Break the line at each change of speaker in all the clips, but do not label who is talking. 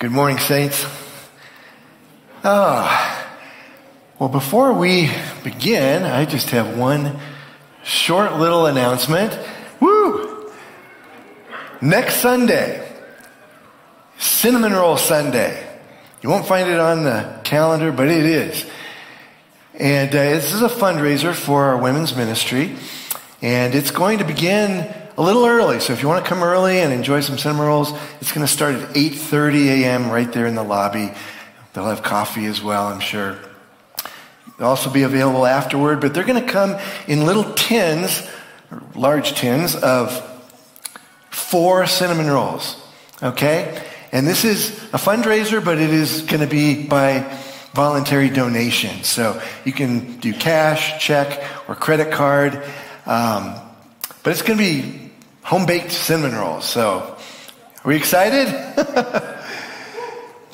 Good morning, Saints. Ah, well, before we begin, I just have one short little announcement. Woo! Next Sunday, Cinnamon Roll Sunday. You won't find it on the calendar, but it is. And uh, this is a fundraiser for our women's ministry. And it's going to begin a little early. So if you want to come early and enjoy some cinnamon rolls, it's going to start at 8.30 a.m. right there in the lobby. They'll have coffee as well, I'm sure. They'll also be available afterward, but they're going to come in little tins, large tins of four cinnamon rolls. Okay? And this is a fundraiser, but it is going to be by voluntary donation. So you can do cash, check, or credit card. Um, but it's going to be home baked cinnamon rolls. So are we excited?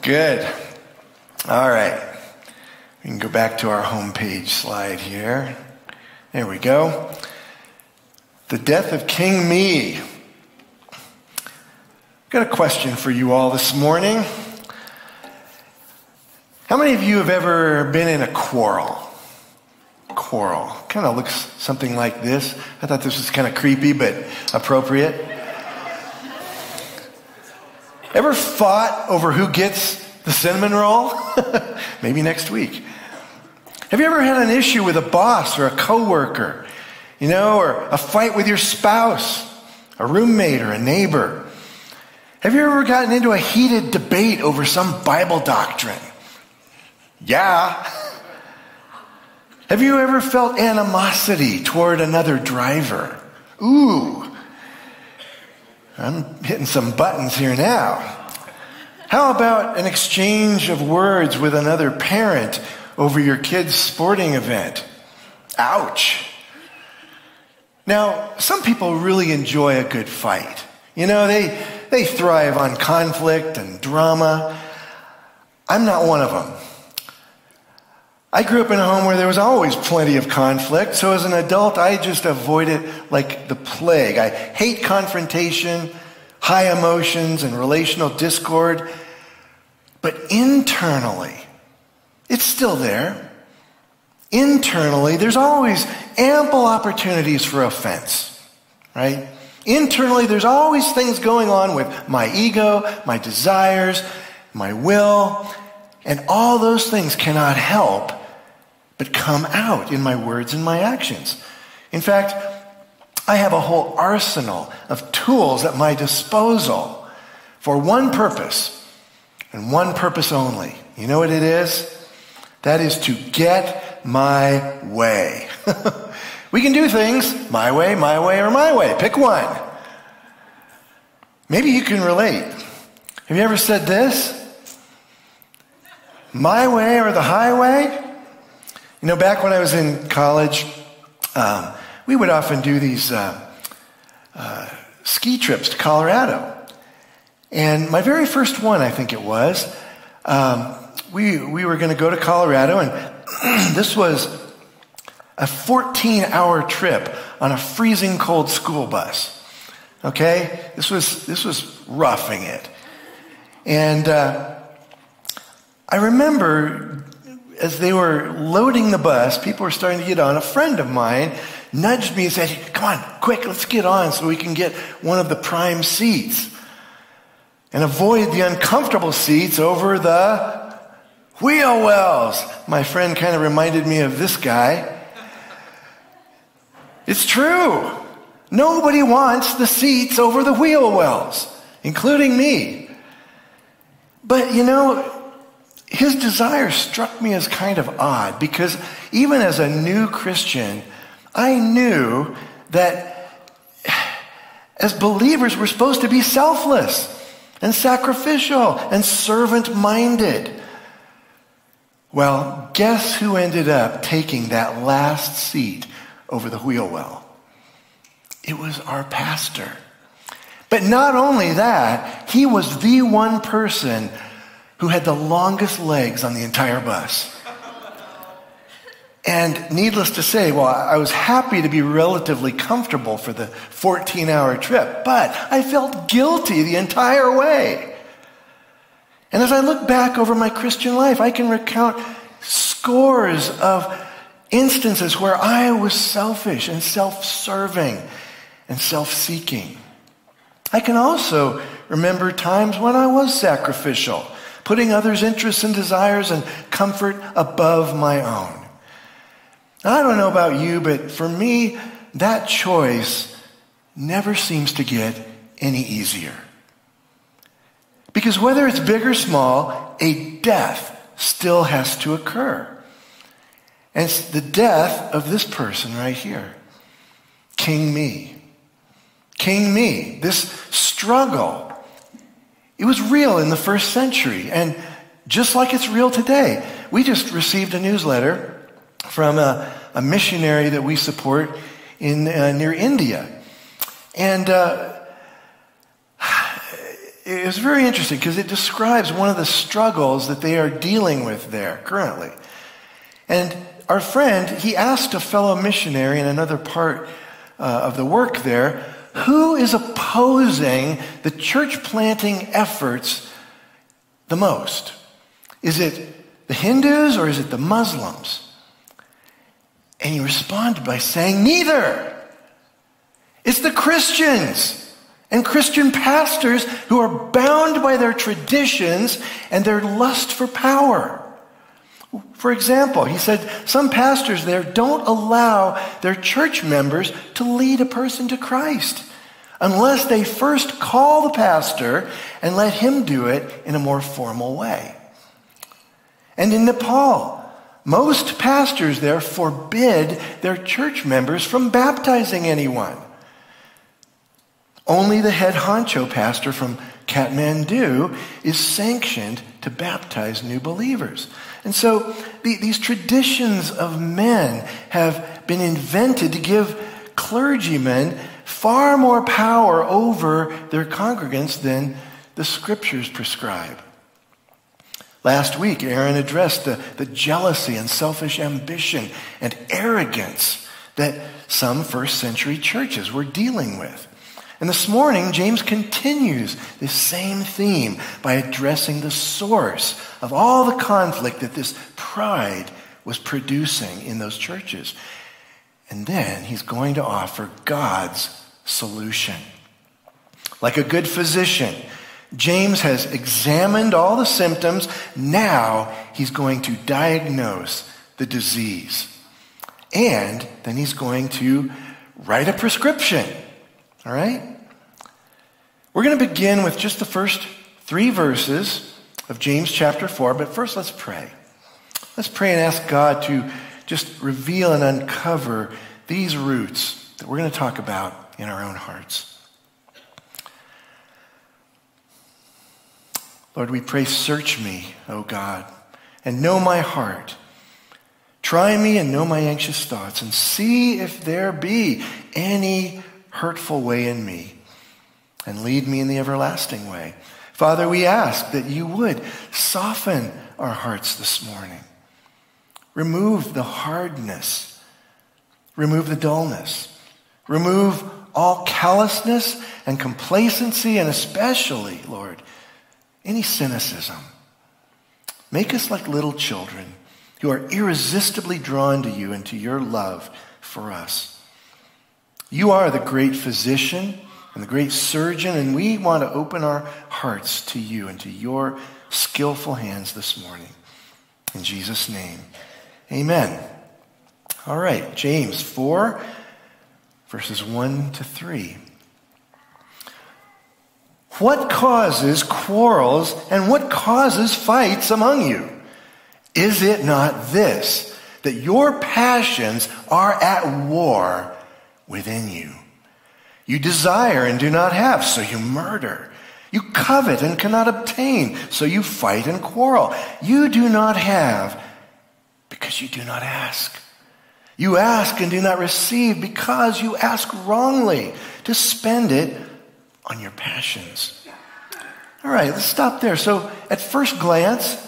Good. All right. We can go back to our homepage slide here. There we go. The death of King Me. Got a question for you all this morning. How many of you have ever been in a quarrel? Quarrel. Kind of looks something like this. I thought this was kind of creepy, but appropriate. Ever fought over who gets the cinnamon roll? Maybe next week. Have you ever had an issue with a boss or a coworker? You know, or a fight with your spouse, a roommate, or a neighbor? Have you ever gotten into a heated debate over some Bible doctrine? Yeah. Have you ever felt animosity toward another driver? Ooh. I'm hitting some buttons here now. How about an exchange of words with another parent over your kid's sporting event? Ouch. Now, some people really enjoy a good fight. You know, they, they thrive on conflict and drama. I'm not one of them. I grew up in a home where there was always plenty of conflict, so as an adult, I just avoid it like the plague. I hate confrontation, high emotions, and relational discord, but internally, it's still there. Internally, there's always ample opportunities for offense, right? Internally, there's always things going on with my ego, my desires, my will, and all those things cannot help but come out in my words and my actions. In fact, I have a whole arsenal of tools at my disposal for one purpose and one purpose only. You know what it is? That is to get my way. we can do things my way, my way, or my way. Pick one. Maybe you can relate. Have you ever said this? My way or the highway? You know, back when I was in college, um, we would often do these uh, uh, ski trips to Colorado. And my very first one, I think it was, um, we, we were going to go to Colorado, and this was a 14 hour trip on a freezing cold school bus. Okay? This was, this was roughing it. And uh, I remember as they were loading the bus, people were starting to get on. A friend of mine nudged me and said, Come on, quick, let's get on so we can get one of the prime seats and avoid the uncomfortable seats over the wheel wells. My friend kind of reminded me of this guy. It's true. Nobody wants the seats over the wheel wells, including me. But you know, his desire struck me as kind of odd because even as a new Christian, I knew that as believers, we're supposed to be selfless and sacrificial and servant minded. Well, guess who ended up taking that last seat over the wheel well? It was our pastor. But not only that, he was the one person who had the longest legs on the entire bus. And needless to say, well, I was happy to be relatively comfortable for the 14 hour trip, but I felt guilty the entire way. And as I look back over my Christian life, I can recount scores of instances where I was selfish and self serving and self seeking. I can also remember times when I was sacrificial, putting others' interests and desires and comfort above my own. I don't know about you, but for me, that choice never seems to get any easier. Because whether it's big or small, a death still has to occur. And it's the death of this person right here King Me. King Me. This struggle. It was real in the first century. And just like it's real today, we just received a newsletter from a, a missionary that we support in uh, near India. And uh, it was very interesting because it describes one of the struggles that they are dealing with there currently. And our friend, he asked a fellow missionary in another part uh, of the work there, who is opposing the church planting efforts the most? Is it the Hindus or is it the Muslims? And he responded by saying, Neither. It's the Christians and Christian pastors who are bound by their traditions and their lust for power. For example, he said some pastors there don't allow their church members to lead a person to Christ unless they first call the pastor and let him do it in a more formal way. And in Nepal, most pastors there forbid their church members from baptizing anyone. Only the head honcho pastor from Kathmandu is sanctioned to baptize new believers. And so the, these traditions of men have been invented to give clergymen far more power over their congregants than the scriptures prescribe. Last week, Aaron addressed the, the jealousy and selfish ambition and arrogance that some first century churches were dealing with. And this morning, James continues this same theme by addressing the source of all the conflict that this pride was producing in those churches. And then he's going to offer God's solution. Like a good physician, James has examined all the symptoms. Now he's going to diagnose the disease. And then he's going to write a prescription all right? We're going to begin with just the first three verses of James chapter 4, but first let's pray. Let's pray and ask God to just reveal and uncover these roots that we're going to talk about in our own hearts. Lord, we pray, search me, O God, and know my heart. Try me and know my anxious thoughts, and see if there be any hurtful way in me and lead me in the everlasting way. Father, we ask that you would soften our hearts this morning. Remove the hardness. Remove the dullness. Remove all callousness and complacency, and especially, Lord, any cynicism. Make us like little children who are irresistibly drawn to you and to your love for us. You are the great physician and the great surgeon, and we want to open our hearts to you and to your skillful hands this morning. In Jesus' name, amen. All right, James 4, verses 1 to 3. What causes quarrels and what causes fights among you? Is it not this, that your passions are at war within you. You desire and do not have, so you murder. You covet and cannot obtain, so you fight and quarrel. You do not have because you do not ask. You ask and do not receive because you ask wrongly to spend it on your passions. All right, let's stop there. So, at first glance,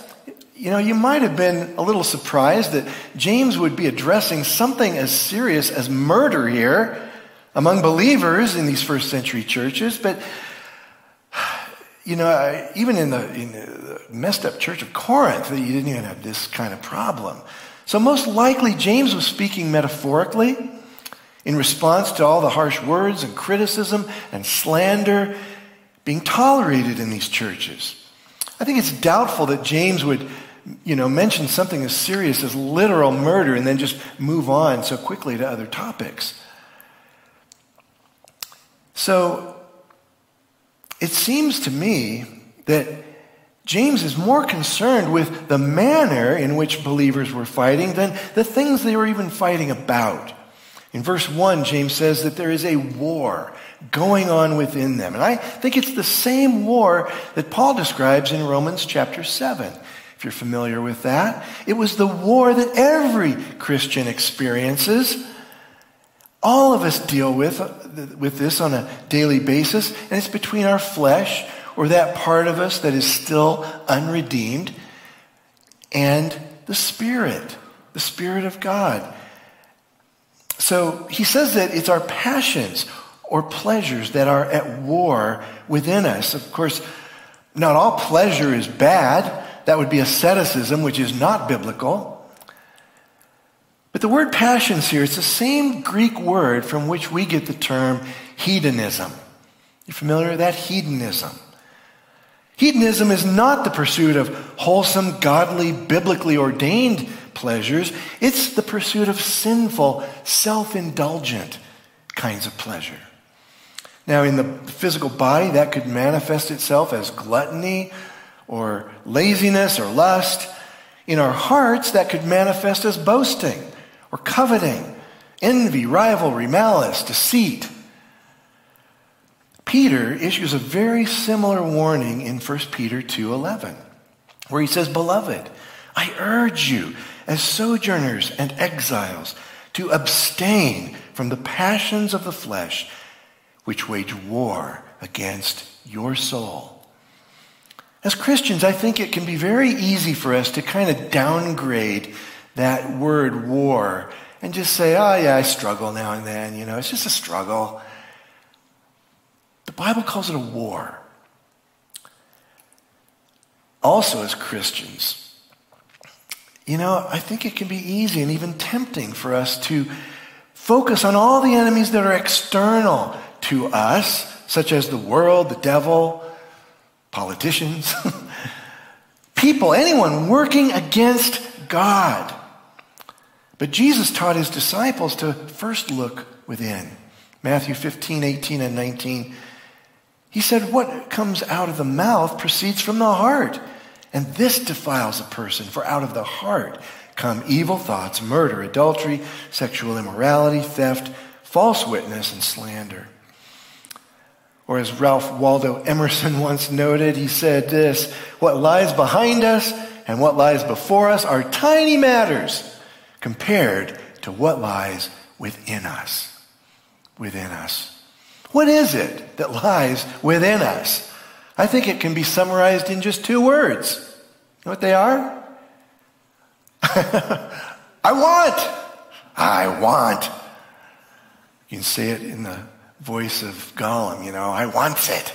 you know, you might have been a little surprised that James would be addressing something as serious as murder here among believers in these first century churches, but you know, even in the, in the messed up church of Corinth, you didn't even have this kind of problem. So, most likely, James was speaking metaphorically in response to all the harsh words and criticism and slander being tolerated in these churches. I think it's doubtful that James would, you know, mention something as serious as literal murder and then just move on so quickly to other topics. So, it seems to me that James is more concerned with the manner in which believers were fighting than the things they were even fighting about. In verse 1, James says that there is a war going on within them. And I think it's the same war that Paul describes in Romans chapter 7. If you're familiar with that, it was the war that every Christian experiences. All of us deal with, uh, with this on a daily basis, and it's between our flesh or that part of us that is still unredeemed and the Spirit, the Spirit of God. So he says that it's our passions or pleasures that are at war within us. Of course, not all pleasure is bad. That would be asceticism, which is not biblical. But the word passions here, it's the same Greek word from which we get the term hedonism. You familiar with that? Hedonism. Hedonism is not the pursuit of wholesome, godly, biblically ordained pleasures. It's the pursuit of sinful, self indulgent kinds of pleasure. Now, in the physical body, that could manifest itself as gluttony or laziness or lust. In our hearts, that could manifest as boasting or coveting, envy, rivalry, malice, deceit. Peter issues a very similar warning in 1 Peter 2:11, where he says, "Beloved, I urge you as sojourners and exiles to abstain from the passions of the flesh which wage war against your soul. As Christians, I think it can be very easy for us to kind of downgrade that word war and just say, oh, yeah, I struggle now and then. You know, it's just a struggle. The Bible calls it a war. Also, as Christians, you know, I think it can be easy and even tempting for us to focus on all the enemies that are external to us, such as the world, the devil, politicians, people, anyone working against God. But Jesus taught his disciples to first look within. Matthew 15, 18, and 19. He said, What comes out of the mouth proceeds from the heart. And this defiles a person, for out of the heart come evil thoughts, murder, adultery, sexual immorality, theft, false witness, and slander. Or as Ralph Waldo Emerson once noted, he said this What lies behind us and what lies before us are tiny matters compared to what lies within us. Within us. What is it that lies within us? I think it can be summarized in just two words. You know what they are? I want. I want. You can say it in the voice of Gollum, you know, I want it.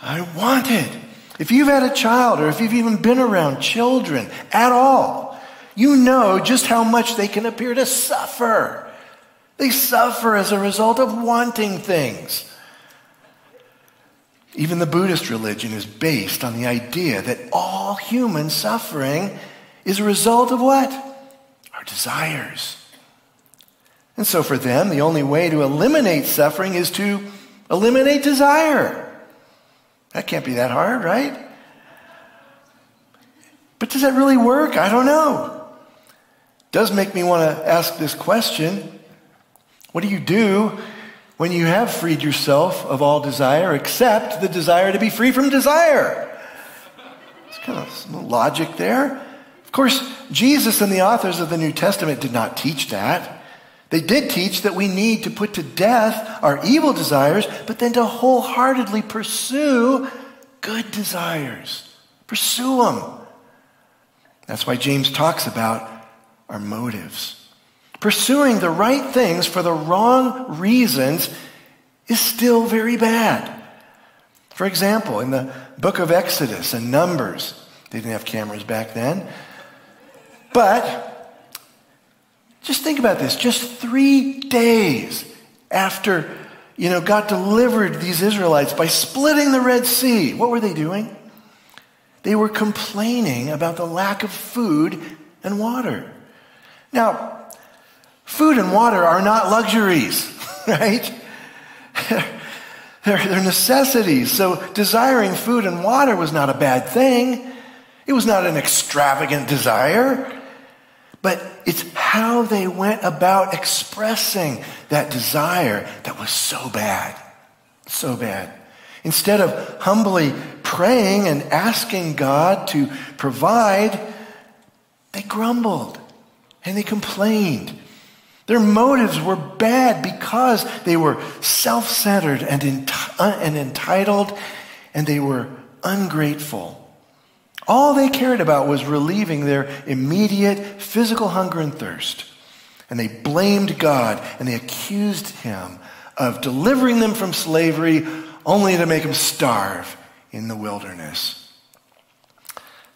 I want it. If you've had a child or if you've even been around children at all, you know just how much they can appear to suffer. They suffer as a result of wanting things. Even the Buddhist religion is based on the idea that all human suffering is a result of what? Our desires. And so for them, the only way to eliminate suffering is to eliminate desire. That can't be that hard, right? But does that really work? I don't know. Does make me want to ask this question. What do you do when you have freed yourself of all desire except the desire to be free from desire. It's kind of some logic there. Of course, Jesus and the authors of the New Testament did not teach that. They did teach that we need to put to death our evil desires, but then to wholeheartedly pursue good desires. Pursue them. That's why James talks about our motives. Pursuing the right things for the wrong reasons is still very bad. For example, in the book of Exodus and Numbers, they didn't have cameras back then. But just think about this just three days after you know, God delivered these Israelites by splitting the Red Sea. What were they doing? They were complaining about the lack of food and water. Now, food and water are not luxuries, right? they're, they're necessities. So desiring food and water was not a bad thing. It was not an extravagant desire. But it's how they went about expressing that desire that was so bad. So bad. Instead of humbly praying and asking God to provide, they grumbled and they complained. Their motives were bad because they were self centered and, enti- uh, and entitled and they were ungrateful. All they cared about was relieving their immediate physical hunger and thirst. And they blamed God and they accused him of delivering them from slavery only to make them starve in the wilderness.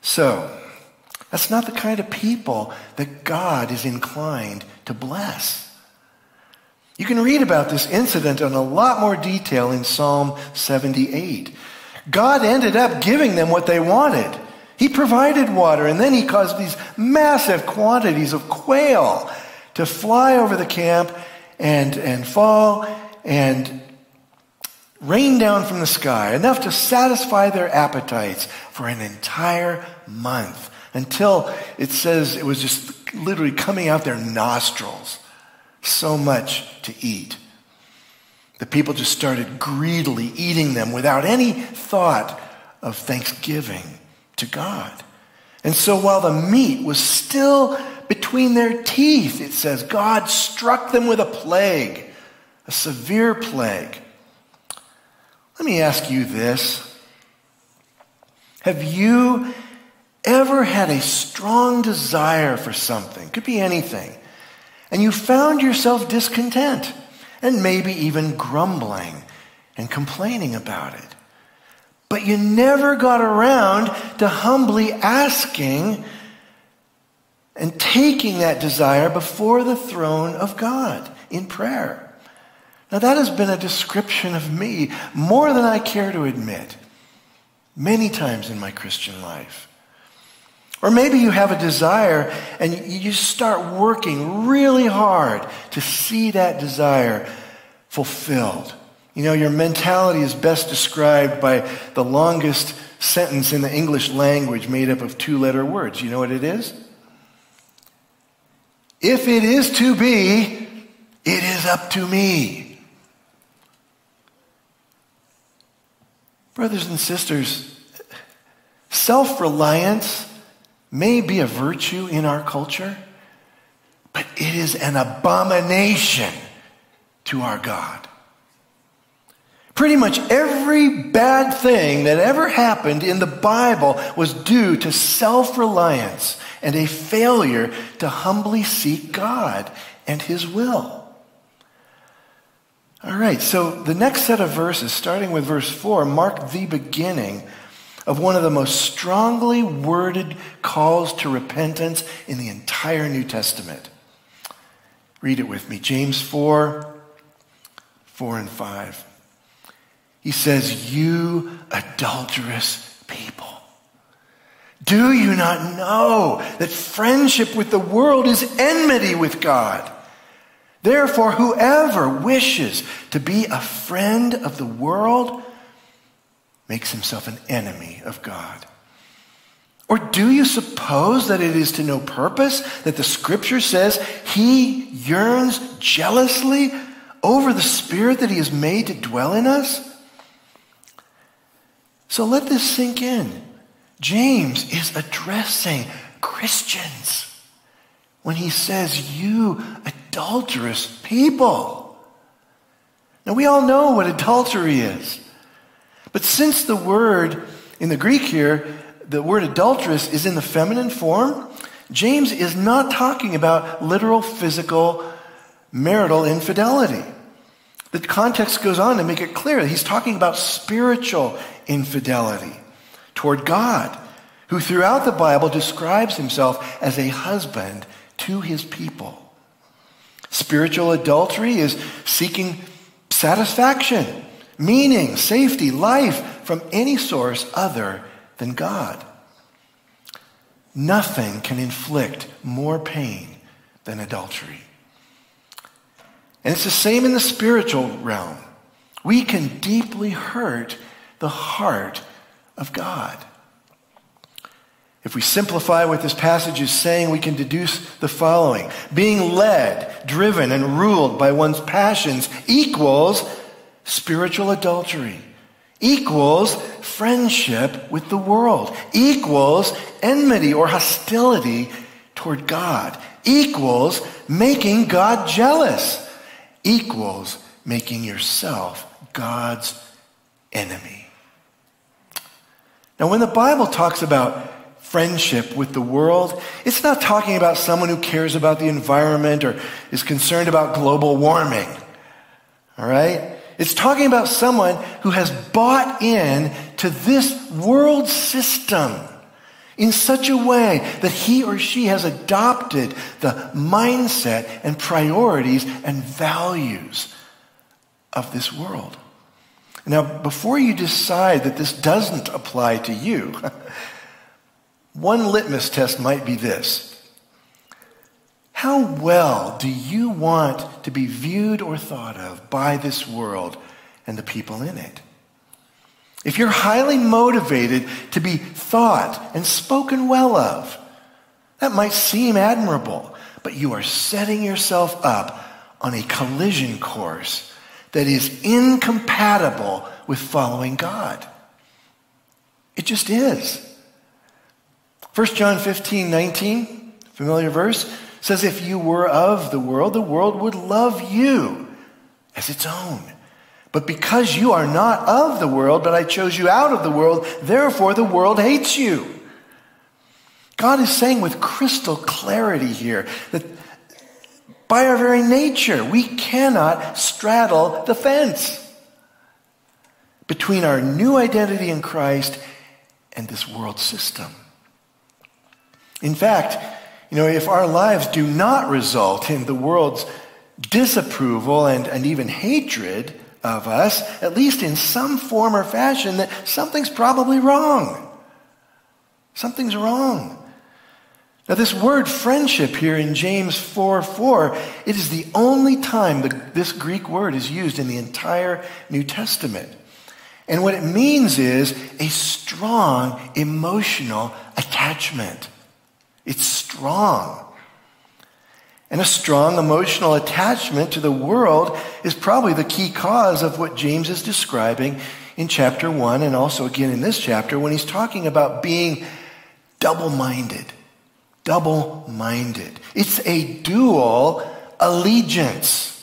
So, that's not the kind of people that God is inclined to bless. You can read about this incident in a lot more detail in Psalm 78. God ended up giving them what they wanted. He provided water, and then he caused these massive quantities of quail to fly over the camp and, and fall and rain down from the sky, enough to satisfy their appetites for an entire month until it says it was just literally coming out their nostrils. So much to eat. The people just started greedily eating them without any thought of thanksgiving to God. And so while the meat was still between their teeth, it says, God struck them with a plague, a severe plague. Let me ask you this Have you ever had a strong desire for something? Could be anything. And you found yourself discontent and maybe even grumbling and complaining about it. But you never got around to humbly asking and taking that desire before the throne of God in prayer. Now, that has been a description of me more than I care to admit many times in my Christian life. Or maybe you have a desire and you start working really hard to see that desire fulfilled. You know, your mentality is best described by the longest sentence in the English language made up of two letter words. You know what it is? If it is to be, it is up to me. Brothers and sisters, self reliance may be a virtue in our culture, but it is an abomination to our God. Pretty much every bad thing that ever happened in the Bible was due to self reliance and a failure to humbly seek God and His will. All right, so the next set of verses, starting with verse 4, mark the beginning of one of the most strongly worded calls to repentance in the entire New Testament. Read it with me James 4 4 and 5. He says, You adulterous people. Do you not know that friendship with the world is enmity with God? Therefore, whoever wishes to be a friend of the world makes himself an enemy of God. Or do you suppose that it is to no purpose that the scripture says he yearns jealously over the spirit that he has made to dwell in us? So let this sink in. James is addressing Christians when he says, You adulterous people. Now, we all know what adultery is. But since the word in the Greek here, the word adulterous is in the feminine form, James is not talking about literal physical marital infidelity. The context goes on to make it clear that he's talking about spiritual infidelity toward God, who throughout the Bible describes himself as a husband to his people. Spiritual adultery is seeking satisfaction, meaning, safety, life from any source other than God. Nothing can inflict more pain than adultery. And it's the same in the spiritual realm. We can deeply hurt the heart of God. If we simplify what this passage is saying, we can deduce the following Being led, driven, and ruled by one's passions equals spiritual adultery, equals friendship with the world, equals enmity or hostility toward God, equals making God jealous, equals making yourself God's enemy. Now, when the Bible talks about friendship with the world, it's not talking about someone who cares about the environment or is concerned about global warming. All right? It's talking about someone who has bought in to this world system in such a way that he or she has adopted the mindset and priorities and values of this world. Now, before you decide that this doesn't apply to you, One litmus test might be this How well do you want to be viewed or thought of by this world and the people in it? If you're highly motivated to be thought and spoken well of, that might seem admirable, but you are setting yourself up on a collision course that is incompatible with following God. It just is. 1 John 15, 19, familiar verse, says, If you were of the world, the world would love you as its own. But because you are not of the world, but I chose you out of the world, therefore the world hates you. God is saying with crystal clarity here that by our very nature, we cannot straddle the fence between our new identity in Christ and this world system. In fact, you know, if our lives do not result in the world's disapproval and, and even hatred of us, at least in some form or fashion, that something's probably wrong. Something's wrong. Now, this word friendship here in James 4 4, it is the only time the, this Greek word is used in the entire New Testament. And what it means is a strong emotional attachment. It's strong. And a strong emotional attachment to the world is probably the key cause of what James is describing in chapter 1 and also again in this chapter when he's talking about being double minded. Double minded. It's a dual allegiance.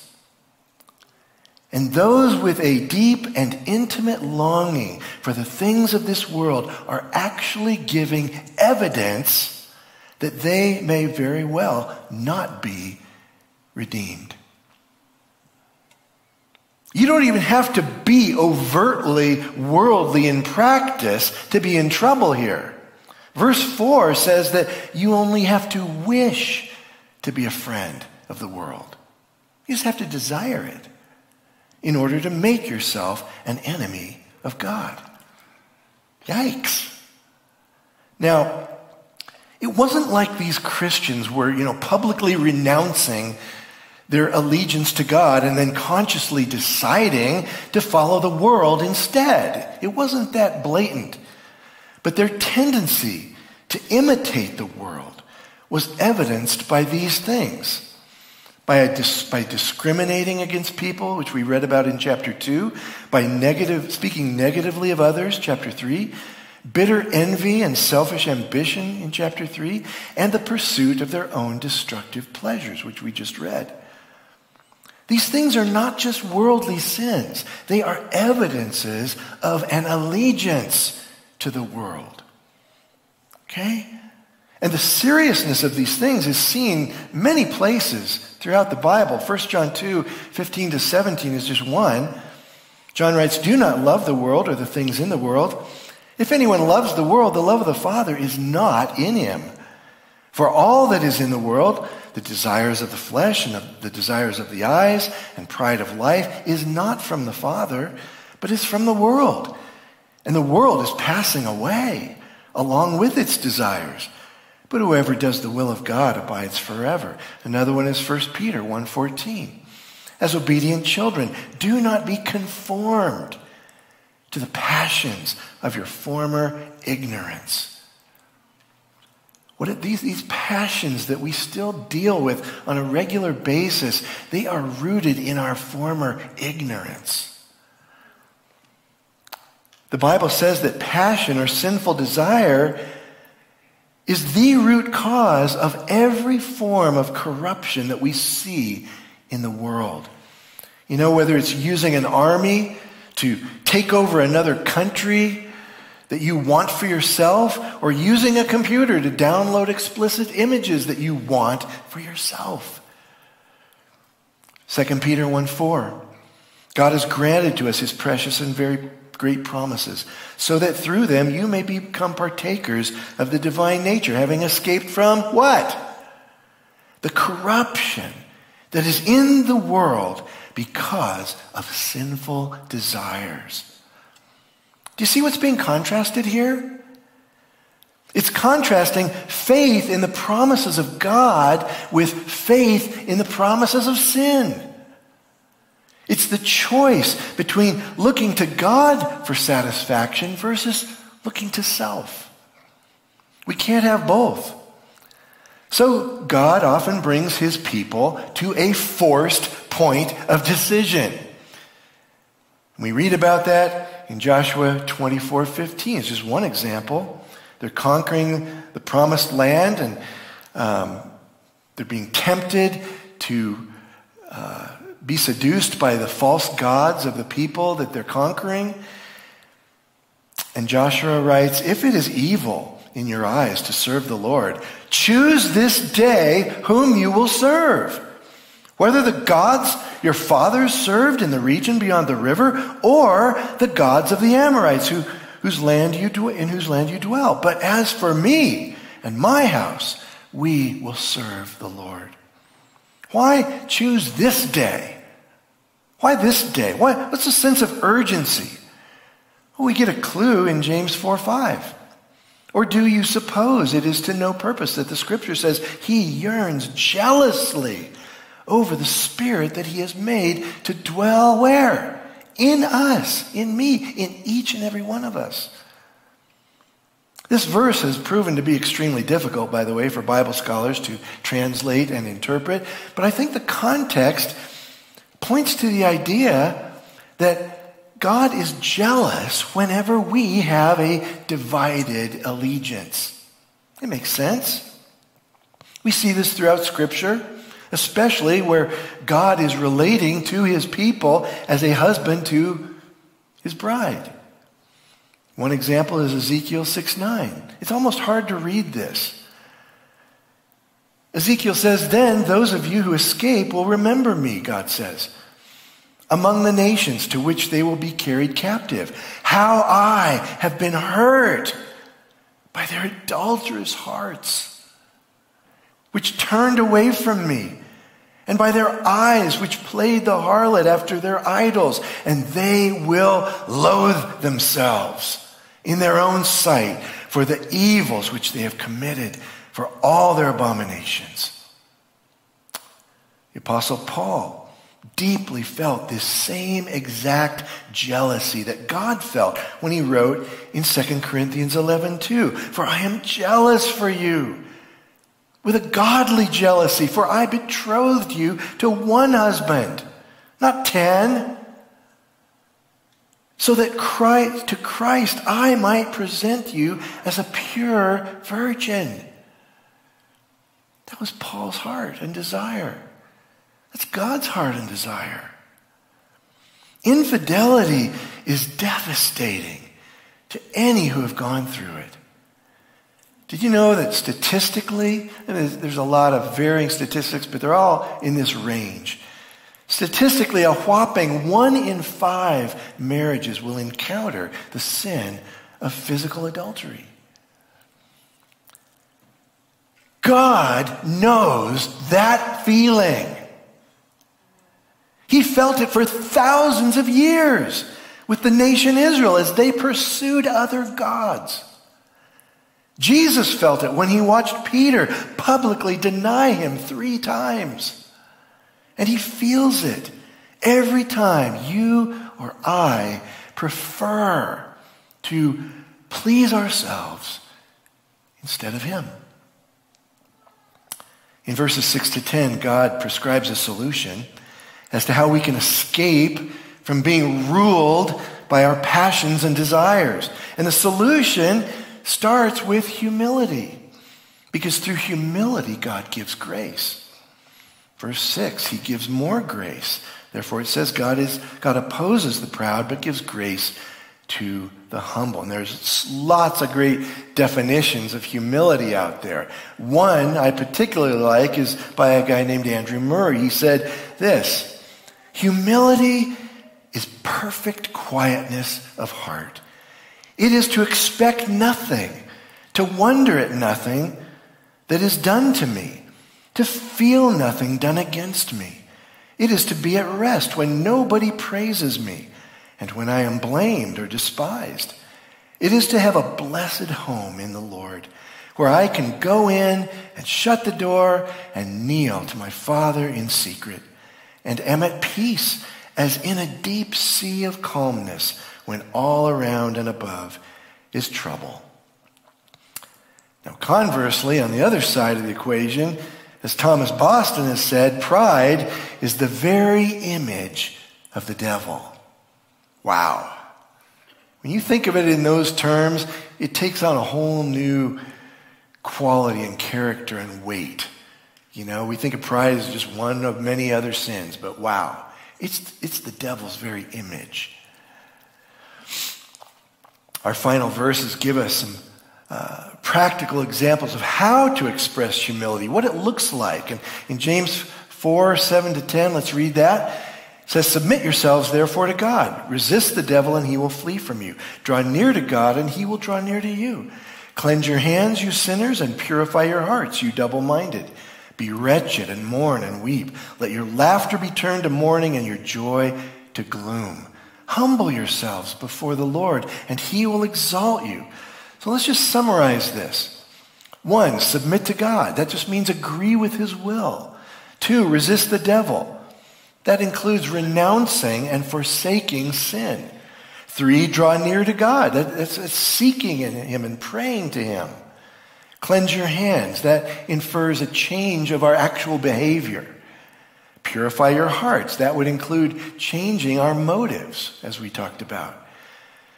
And those with a deep and intimate longing for the things of this world are actually giving evidence that they may very well not be redeemed. You don't even have to be overtly worldly in practice to be in trouble here. Verse 4 says that you only have to wish to be a friend of the world. You just have to desire it in order to make yourself an enemy of God. Yikes. Now, it wasn't like these Christians were, you know, publicly renouncing their allegiance to God and then consciously deciding to follow the world instead. It wasn't that blatant. But their tendency to imitate the world was evidenced by these things. By, dis- by discriminating against people, which we read about in chapter 2, by negative, speaking negatively of others, chapter 3, bitter envy and selfish ambition in chapter 3, and the pursuit of their own destructive pleasures, which we just read. These things are not just worldly sins, they are evidences of an allegiance to the world. Okay? And the seriousness of these things is seen many places throughout the Bible. 1 John 2 15 to 17 is just one. John writes, Do not love the world or the things in the world. If anyone loves the world, the love of the Father is not in him. For all that is in the world, the desires of the flesh and the desires of the eyes and pride of life, is not from the Father, but is from the world. And the world is passing away along with its desires. But whoever does the will of God abides forever. Another one is 1 Peter 1:14. As obedient children, do not be conformed to the passions of your former ignorance. What these, these passions that we still deal with on a regular basis, they are rooted in our former ignorance. The Bible says that passion or sinful desire is the root cause of every form of corruption that we see in the world. You know, whether it's using an army to take over another country that you want for yourself, or using a computer to download explicit images that you want for yourself. 2 Peter 1 4. God has granted to us his precious and very great promises, so that through them you may become partakers of the divine nature, having escaped from what? The corruption that is in the world because of sinful desires. Do you see what's being contrasted here? It's contrasting faith in the promises of God with faith in the promises of sin. It's the choice between looking to God for satisfaction versus looking to self. We can't have both. So God often brings his people to a forced point of decision. We read about that in Joshua 24 15. It's just one example. They're conquering the promised land and um, they're being tempted to uh, be seduced by the false gods of the people that they're conquering. And Joshua writes, If it is evil in your eyes to serve the Lord, choose this day whom you will serve. Whether the gods your fathers served in the region beyond the river, or the gods of the Amorites who, whose land you in whose land you dwell. But as for me and my house, we will serve the Lord. Why choose this day? Why this day? Why, what's the sense of urgency? Well, we get a clue in James 4 5. Or do you suppose it is to no purpose that the scripture says he yearns jealously over the spirit that he has made to dwell where? In us, in me, in each and every one of us. This verse has proven to be extremely difficult, by the way, for Bible scholars to translate and interpret, but I think the context points to the idea that God is jealous whenever we have a divided allegiance. It makes sense. We see this throughout Scripture, especially where God is relating to his people as a husband to his bride. One example is Ezekiel 6 9. It's almost hard to read this. Ezekiel says, Then those of you who escape will remember me, God says, among the nations to which they will be carried captive. How I have been hurt by their adulterous hearts, which turned away from me, and by their eyes, which played the harlot after their idols, and they will loathe themselves in their own sight for the evils which they have committed, for all their abominations. The Apostle Paul deeply felt this same exact jealousy that God felt when he wrote in 2 Corinthians 11 2. For I am jealous for you with a godly jealousy, for I betrothed you to one husband, not ten, so that Christ, to Christ I might present you as a pure virgin. That was Paul's heart and desire. That's God's heart and desire. Infidelity is devastating to any who have gone through it. Did you know that statistically, there's, there's a lot of varying statistics, but they're all in this range. Statistically, a whopping one in five marriages will encounter the sin of physical adultery. God knows that feeling. He felt it for thousands of years with the nation Israel as they pursued other gods. Jesus felt it when he watched Peter publicly deny him three times. And he feels it every time you or I prefer to please ourselves instead of him. In verses 6 to 10, God prescribes a solution as to how we can escape from being ruled by our passions and desires. And the solution starts with humility, because through humility, God gives grace. Verse 6, he gives more grace. Therefore, it says God, is, God opposes the proud, but gives grace to the humble. And there's lots of great definitions of humility out there. One I particularly like is by a guy named Andrew Murray. He said this Humility is perfect quietness of heart. It is to expect nothing, to wonder at nothing that is done to me, to feel nothing done against me. It is to be at rest when nobody praises me and when I am blamed or despised. It is to have a blessed home in the Lord, where I can go in and shut the door and kneel to my Father in secret, and am at peace as in a deep sea of calmness when all around and above is trouble. Now, conversely, on the other side of the equation, as Thomas Boston has said, pride is the very image of the devil. Wow. When you think of it in those terms, it takes on a whole new quality and character and weight. You know, we think of pride as just one of many other sins, but wow, it's, it's the devil's very image. Our final verses give us some uh, practical examples of how to express humility, what it looks like. And in James 4 7 to 10, let's read that. It says, Submit yourselves therefore to God. Resist the devil and he will flee from you. Draw near to God and he will draw near to you. Cleanse your hands, you sinners, and purify your hearts, you double minded. Be wretched and mourn and weep. Let your laughter be turned to mourning and your joy to gloom. Humble yourselves before the Lord and he will exalt you. So let's just summarize this. One, submit to God. That just means agree with his will. Two, resist the devil. That includes renouncing and forsaking sin. Three, draw near to God. That's, seeking in Him and praying to Him. Cleanse your hands. That infers a change of our actual behavior. Purify your hearts. That would include changing our motives, as we talked about.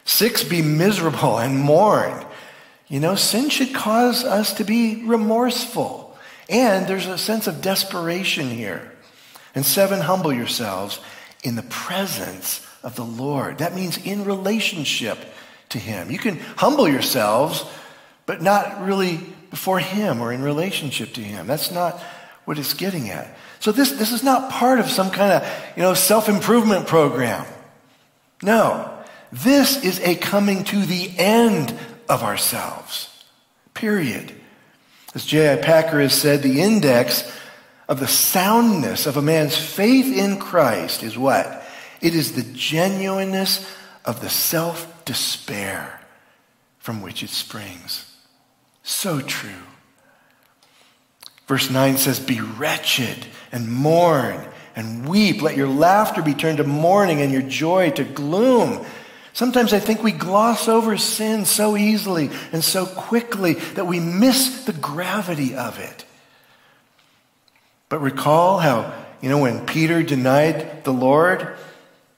Six, be miserable and mourn. You know, sin should cause us to be remorseful. And there's a sense of desperation here. And seven, humble yourselves in the presence of the Lord. That means in relationship to Him. You can humble yourselves, but not really before Him or in relationship to Him. That's not what it's getting at. So this, this is not part of some kind of, you know, self-improvement program. No. This is a coming to the end of ourselves. Period. As J.I. Packer has said, the index of the soundness of a man's faith in Christ is what? It is the genuineness of the self despair from which it springs. So true. Verse 9 says, Be wretched and mourn and weep. Let your laughter be turned to mourning and your joy to gloom. Sometimes I think we gloss over sin so easily and so quickly that we miss the gravity of it. But recall how, you know, when Peter denied the Lord,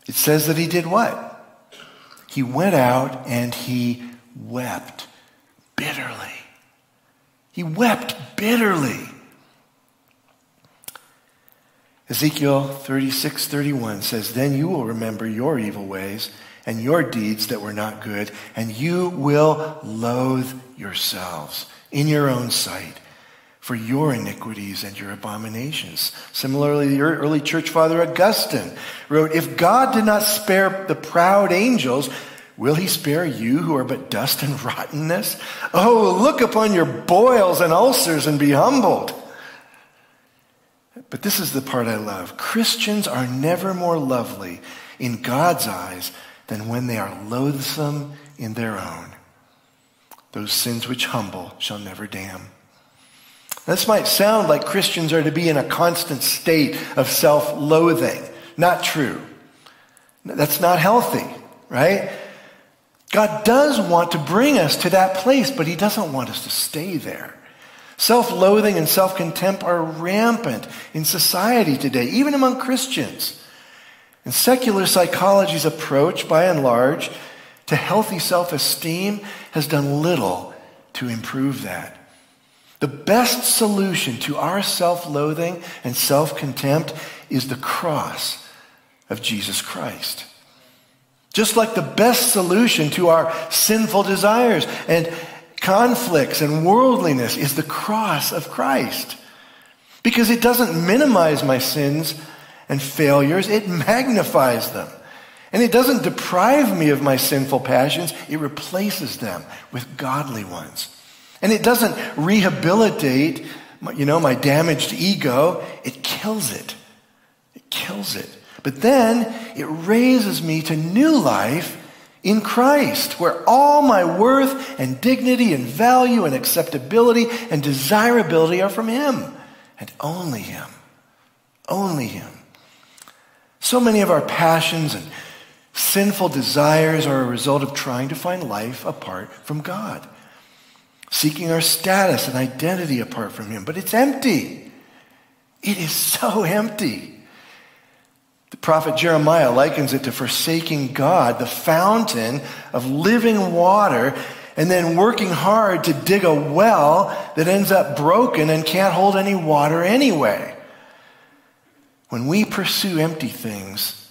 it says that he did what? He went out and he wept bitterly. He wept bitterly. Ezekiel 36, 31 says, Then you will remember your evil ways and your deeds that were not good, and you will loathe yourselves in your own sight for your iniquities and your abominations. Similarly, the early church father Augustine wrote, If God did not spare the proud angels, will he spare you who are but dust and rottenness? Oh, look upon your boils and ulcers and be humbled. But this is the part I love. Christians are never more lovely in God's eyes than when they are loathsome in their own. Those sins which humble shall never damn. This might sound like Christians are to be in a constant state of self loathing. Not true. That's not healthy, right? God does want to bring us to that place, but He doesn't want us to stay there. Self loathing and self contempt are rampant in society today, even among Christians. And secular psychology's approach, by and large, to healthy self esteem has done little to improve that. The best solution to our self loathing and self contempt is the cross of Jesus Christ. Just like the best solution to our sinful desires and conflicts and worldliness is the cross of Christ. Because it doesn't minimize my sins and failures, it magnifies them. And it doesn't deprive me of my sinful passions, it replaces them with godly ones. And it doesn't rehabilitate, you know, my damaged ego. It kills it. It kills it. But then it raises me to new life in Christ, where all my worth and dignity and value and acceptability and desirability are from Him and only Him. Only Him. So many of our passions and sinful desires are a result of trying to find life apart from God seeking our status and identity apart from Him. But it's empty. It is so empty. The prophet Jeremiah likens it to forsaking God, the fountain of living water, and then working hard to dig a well that ends up broken and can't hold any water anyway. When we pursue empty things,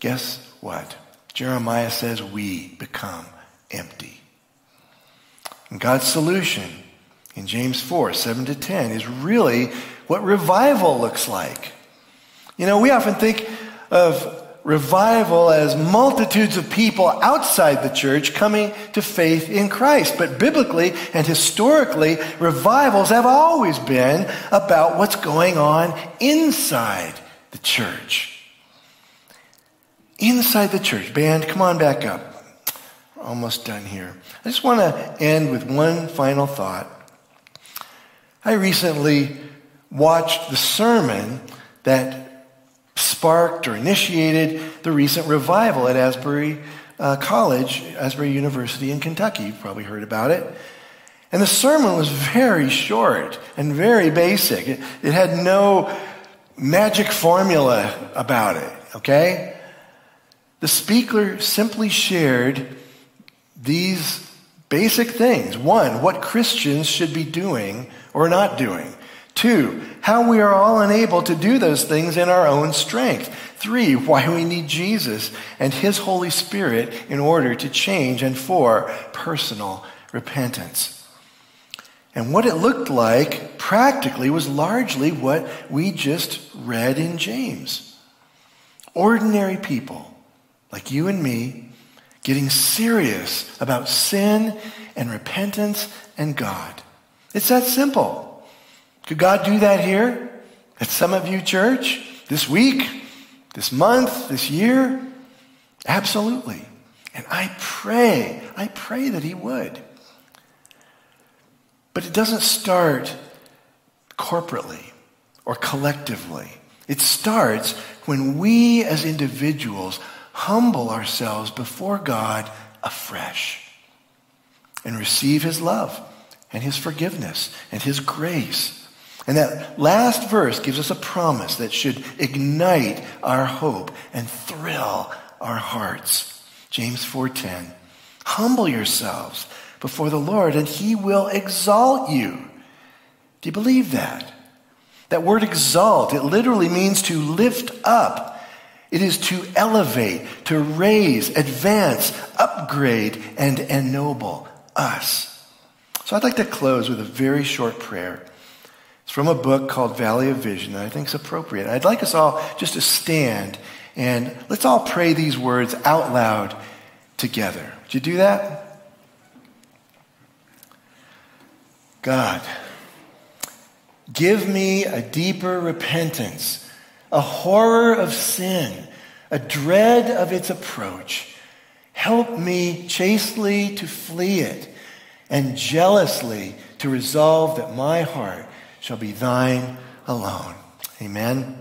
guess what? Jeremiah says we become empty. And God's solution in James 4 7 to 10 is really what revival looks like. You know, we often think of revival as multitudes of people outside the church coming to faith in Christ. But biblically and historically, revivals have always been about what's going on inside the church. Inside the church. Band, come on back up almost done here. I just want to end with one final thought. I recently watched the sermon that sparked or initiated the recent revival at Asbury uh, College, Asbury University in Kentucky. You've probably heard about it. And the sermon was very short and very basic. It, it had no magic formula about it, okay? The speaker simply shared these basic things. One, what Christians should be doing or not doing. Two, how we are all unable to do those things in our own strength. Three, why we need Jesus and His Holy Spirit in order to change and for personal repentance. And what it looked like practically was largely what we just read in James. Ordinary people like you and me getting serious about sin and repentance and God. It's that simple. Could God do that here at some of you church this week, this month, this year? Absolutely. And I pray, I pray that he would. But it doesn't start corporately or collectively. It starts when we as individuals humble ourselves before God afresh and receive his love and his forgiveness and his grace. And that last verse gives us a promise that should ignite our hope and thrill our hearts. James 4:10. Humble yourselves before the Lord and he will exalt you. Do you believe that? That word exalt, it literally means to lift up it is to elevate, to raise, advance, upgrade, and ennoble us. So I'd like to close with a very short prayer. From a book called Valley of Vision that I think is appropriate. I'd like us all just to stand and let's all pray these words out loud together. Would you do that? God, give me a deeper repentance, a horror of sin, a dread of its approach. Help me chastely to flee it and jealously to resolve that my heart shall be thine alone. Amen.